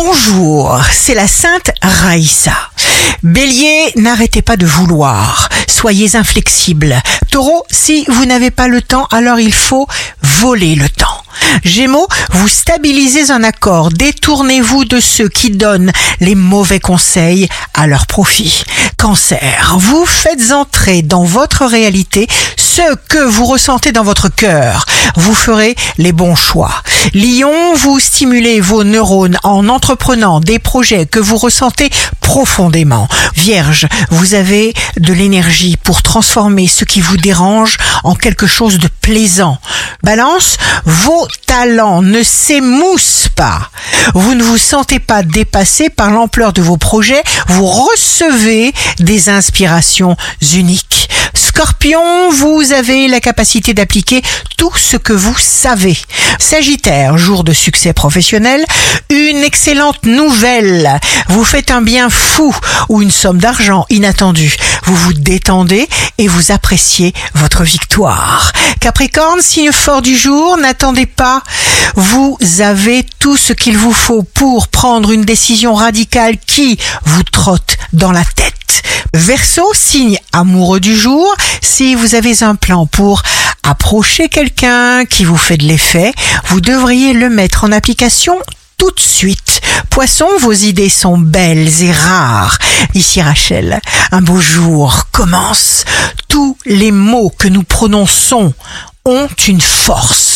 Bonjour, c'est la sainte Raïssa. Bélier, n'arrêtez pas de vouloir. Soyez inflexible. Taureau, si vous n'avez pas le temps, alors il faut voler le temps. Gémeaux, vous stabilisez un accord, détournez-vous de ceux qui donnent les mauvais conseils à leur profit. Cancer, vous faites entrer dans votre réalité ce que vous ressentez dans votre cœur. Vous ferez les bons choix. Lion, vous stimulez vos neurones en entreprenant des projets que vous ressentez profondément. Vierge, vous avez de l'énergie pour transformer ce qui vous dérange en quelque chose de plaisant. Balance, vos talents ne s'émoussent pas. Vous ne vous sentez pas dépassé par l'ampleur de vos projets. Vous recevez des inspirations uniques. Scorpion, vous avez la capacité d'appliquer tout ce que vous savez. Sagittaire, jour de succès professionnel, une excellente nouvelle. Vous faites un bien fou ou une somme d'argent inattendue. Vous vous détendez et vous appréciez votre victoire. Capricorne, signe fort du jour, n'attendez pas. Vous avez tout ce qu'il vous faut pour prendre une décision radicale qui vous trotte dans la tête. Verseau, signe amoureux du jour, si vous avez un plan pour approcher quelqu'un qui vous fait de l'effet, vous devriez le mettre en application tout de suite. Poisson, vos idées sont belles et rares. Ici Rachel, un beau jour commence. Tous les mots que nous prononçons ont une force.